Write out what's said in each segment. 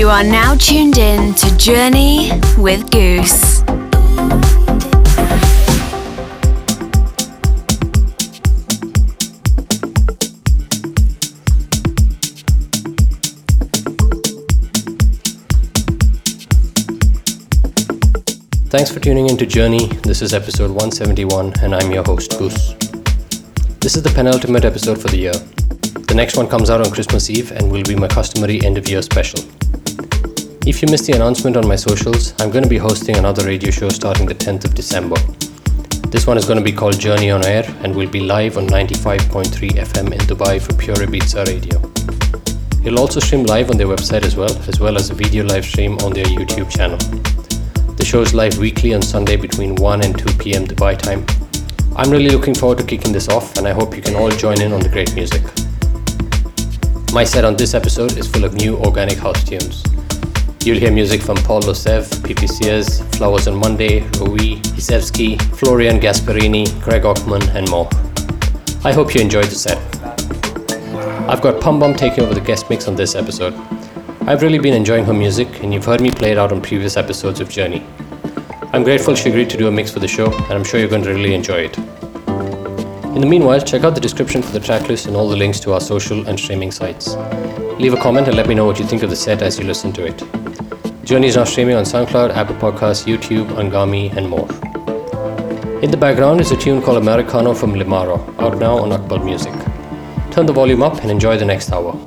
You are now tuned in to Journey with Goos. Thanks for tuning in to Journey. This is episode 171, and I'm your host, Goos. This is the penultimate episode for the year. The next one comes out on Christmas Eve and will be my customary end of year special. If you missed the announcement on my socials, I'm going to be hosting another radio show starting the 10th of December. This one is going to be called Journey on Air and will be live on 95.3 FM in Dubai for Pure Ibiza Radio. It'll also stream live on their website as well, as well as a video live stream on their YouTube channel. The show is live weekly on Sunday between 1 and 2 pm Dubai time. I'm really looking forward to kicking this off, and I hope you can all join in on the great music. My set on this episode is full of new organic house tunes. You'll hear music from Paul Losev, Pippi Ciez, Flowers on Monday, Rowee, Izhevski, Florian Gasperini, Greg Ochman, and more. I hope you enjoyed the set. I've got pumbum taking over the guest mix on this episode. I've really been enjoying her music, and you've heard me play it out on previous episodes of Journey. I'm grateful she agreed to do a mix for the show, and I'm sure you're going to really enjoy it. In the meanwhile, check out the description for the tracklist and all the links to our social and streaming sites. Leave a comment and let me know what you think of the set as you listen to it. Journey is now streaming on SoundCloud, Apple Podcasts, YouTube, Anghami, and more. In the background is a tune called Americano from Limara, out now on Akbal Music. Turn the volume up and enjoy the next hour.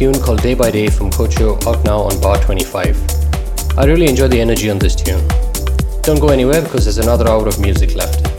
Tune called Day by Day from Cocho out now on bar 25. I really enjoy the energy on this tune. Don't go anywhere because there's another hour of music left.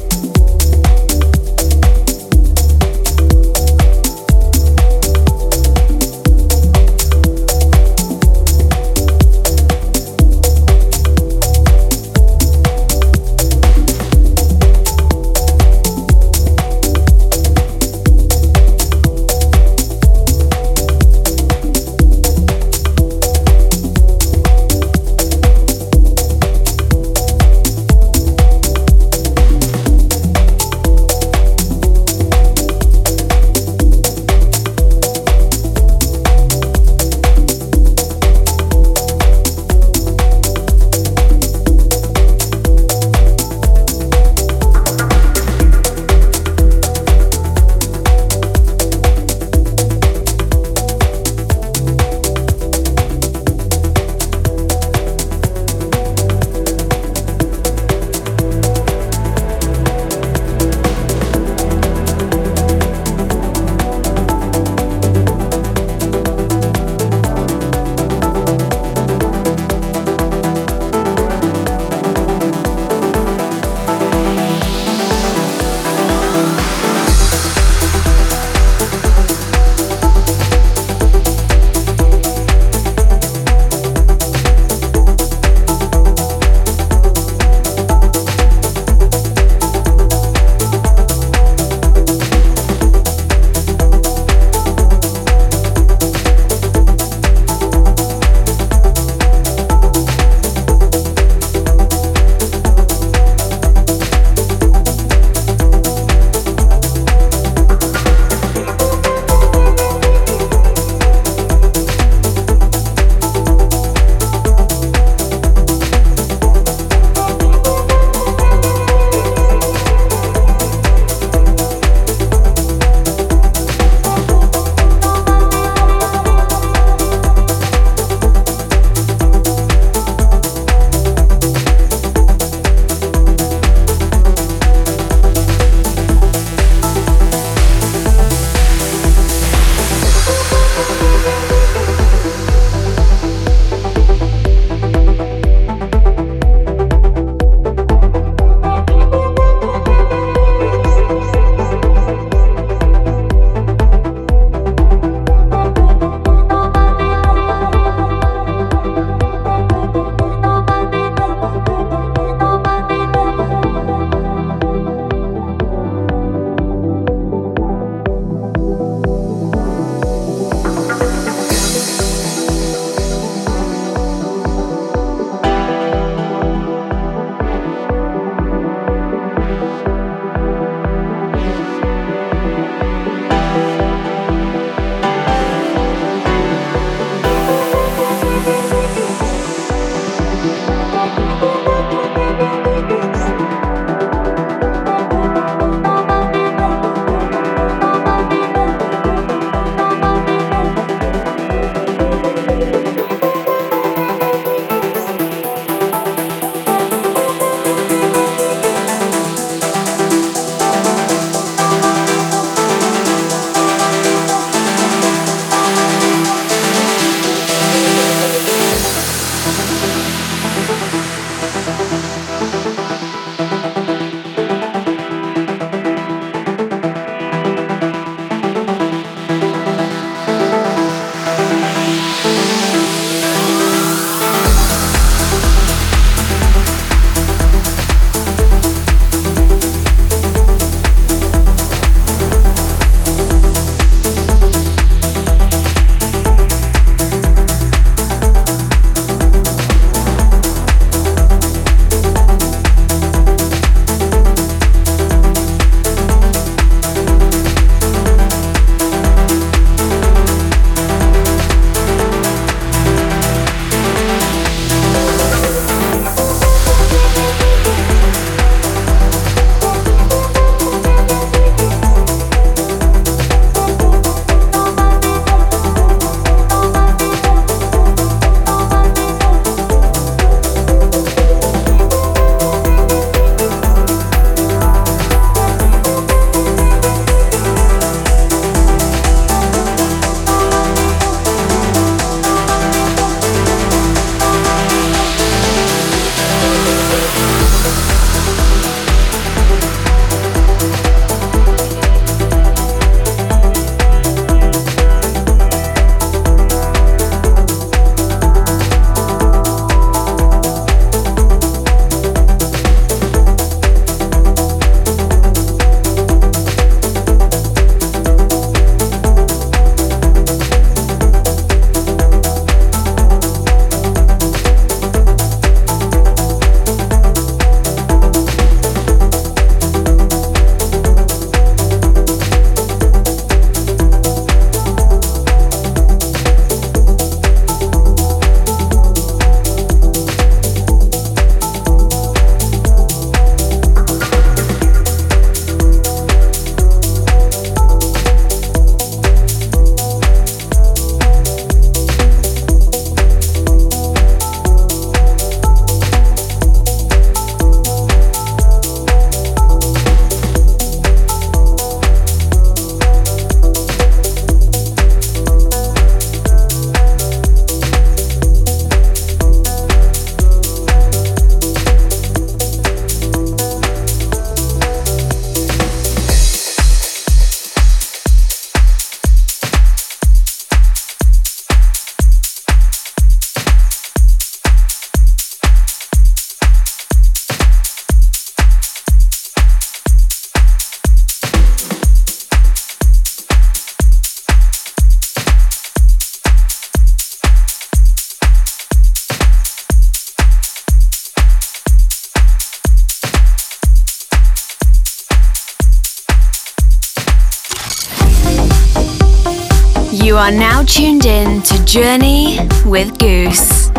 Journey with Goos.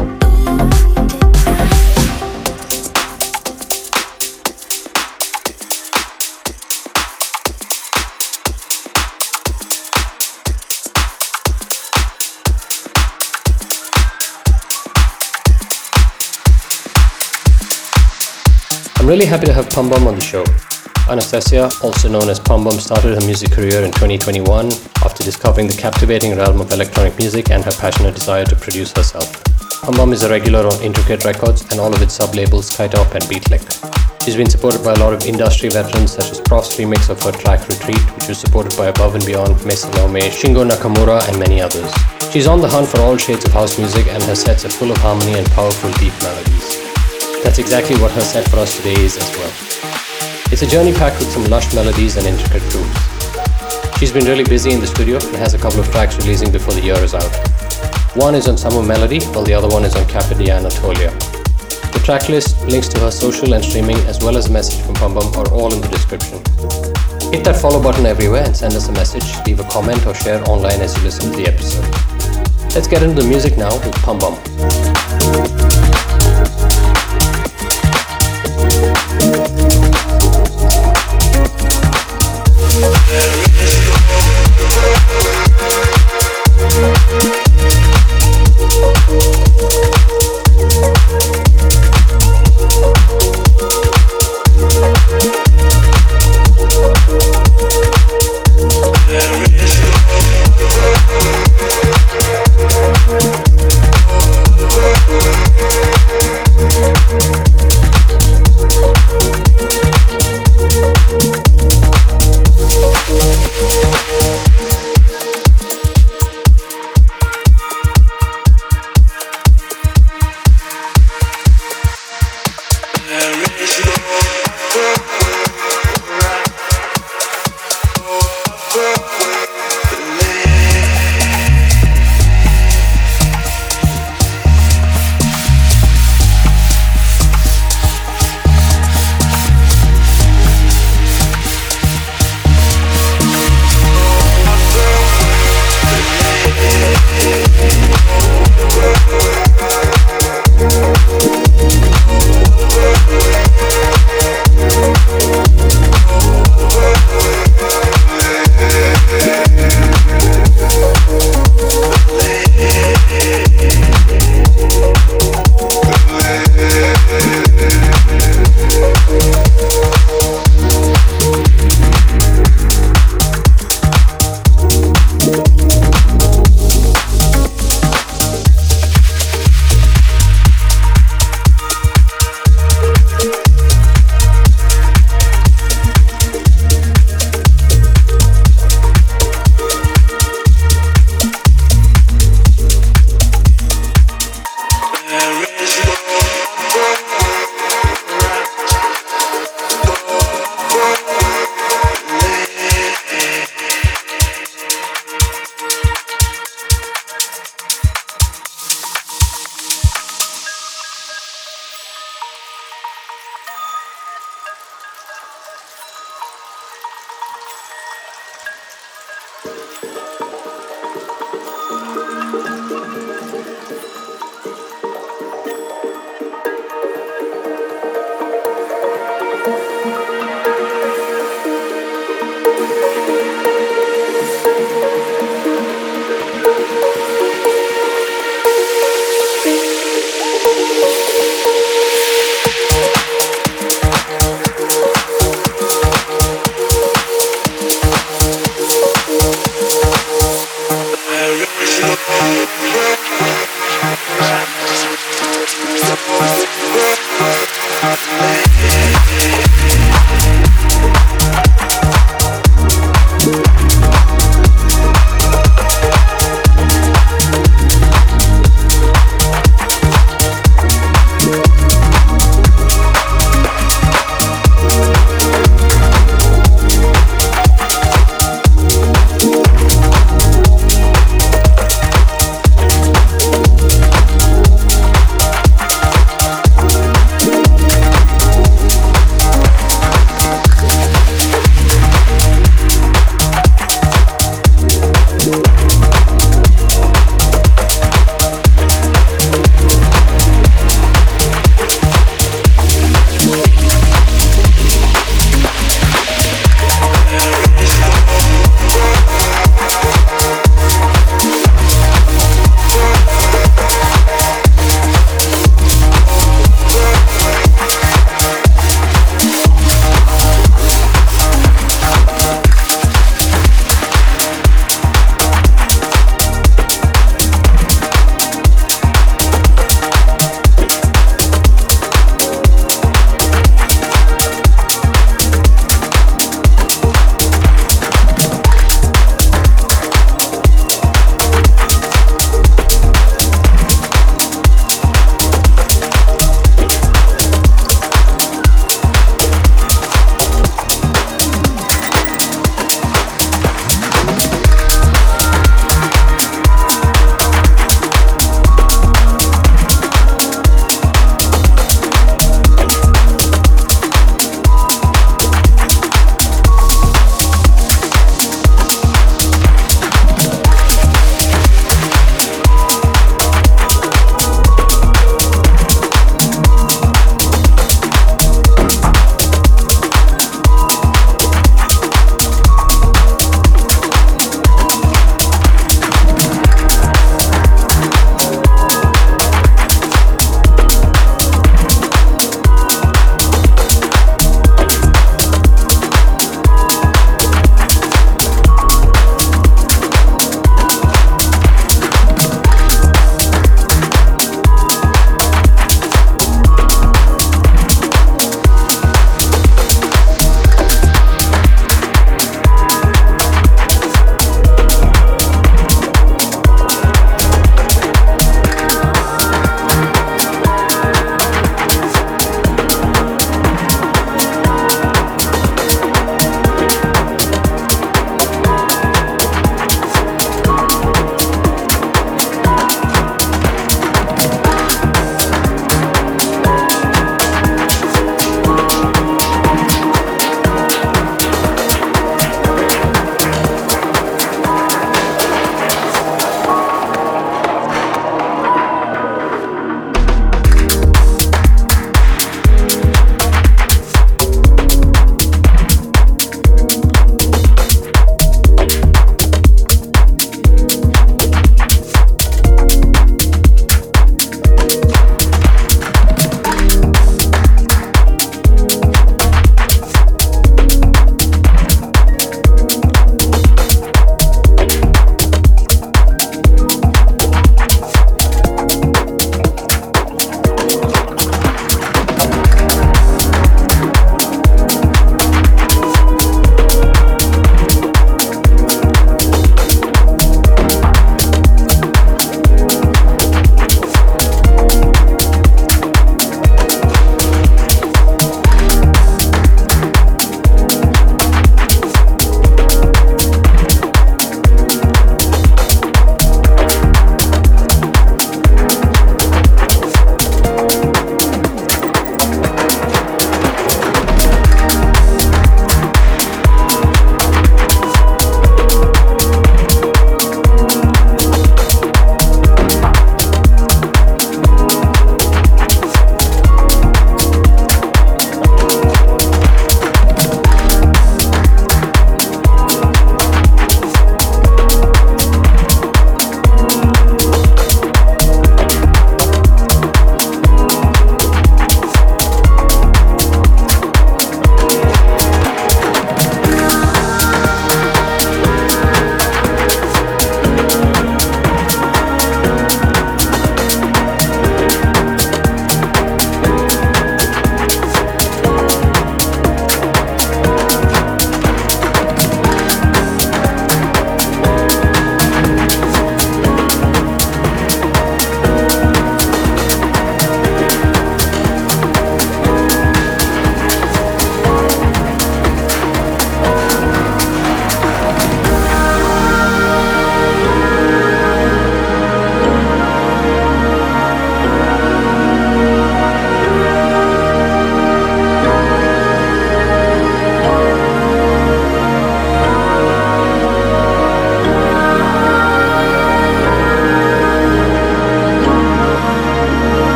I'm really happy to have pumbum on the show. Anastasia, also known as pumbum, started her music career in 2021 after discovering the captivating realm of electronic music and her passionate desire to produce herself. pumbum is a regular on Intricate Records and all of its sub-labels Skytop and Beatlick. She's been supported by a lot of industry veterans such as PROFF's remix of her track Retreat, which was supported by Above and Beyond, Mesalome, Shingo Nakamura, and many others. She's on the hunt for all shades of house music and her sets are full of harmony and powerful deep melodies. That's exactly what her set for us today is as well. It's a journey packed with some lush melodies and intricate grooves. She's been really busy in the studio and has a couple of tracks releasing before the year is out. One is on Summer Melody, while the other one is on Cappadia Anatolia. The track list, links to her social and streaming, as well as a message from pumbum are all in the description. Hit that follow button everywhere and send us a message, leave a comment or share online as you listen to the episode. Let's get into the music now with pumbum. Thank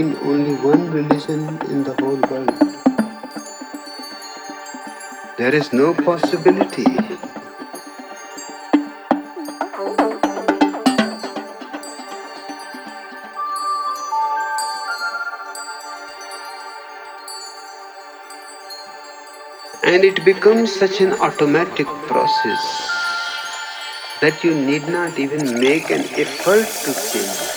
Only one religion in the whole world. There is no possibility. And it becomes such an automatic process that you need not even make an effort to change.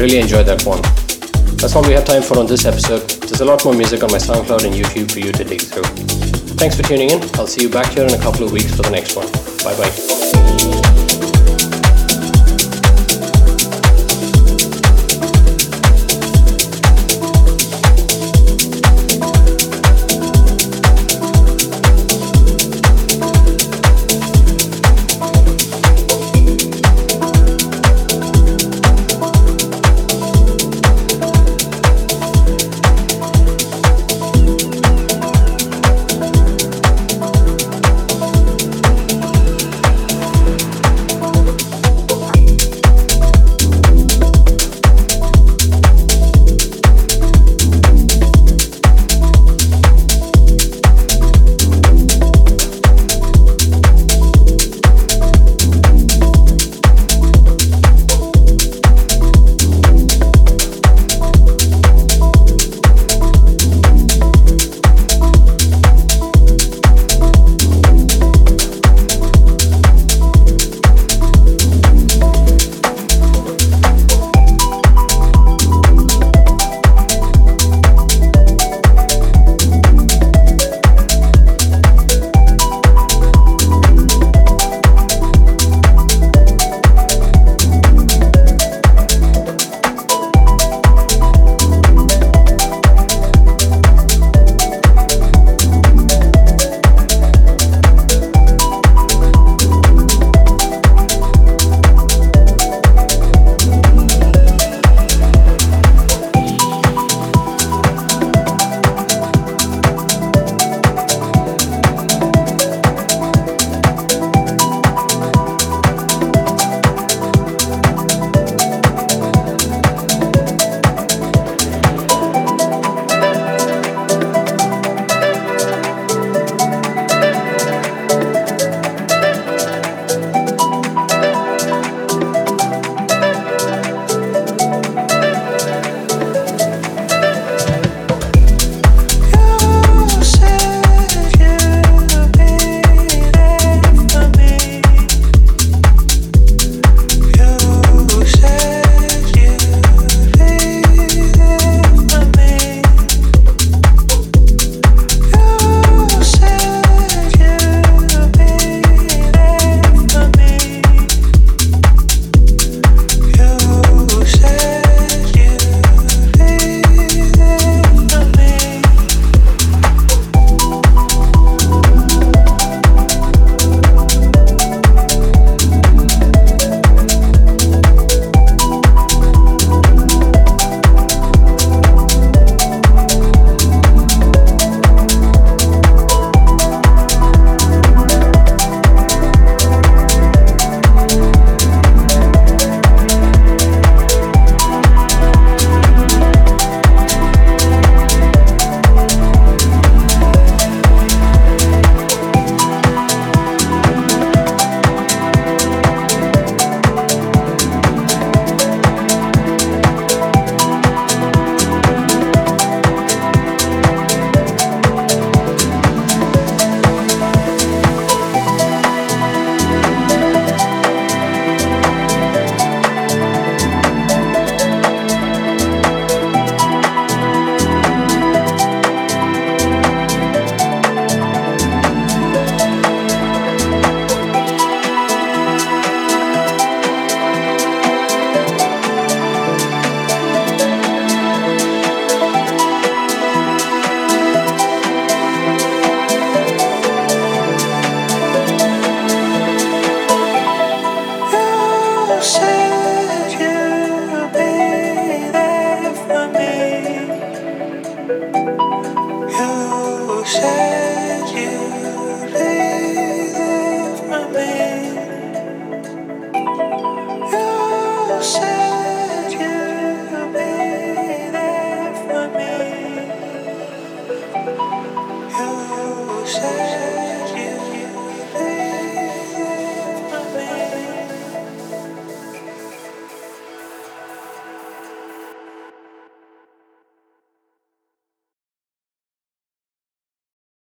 Really enjoyed that one. That's all we have time for on this episode. There's a lot more music on my SoundCloud and YouTube for you to dig through. Thanks for tuning in. I'll see you back here in a couple of weeks for the next one. Bye bye.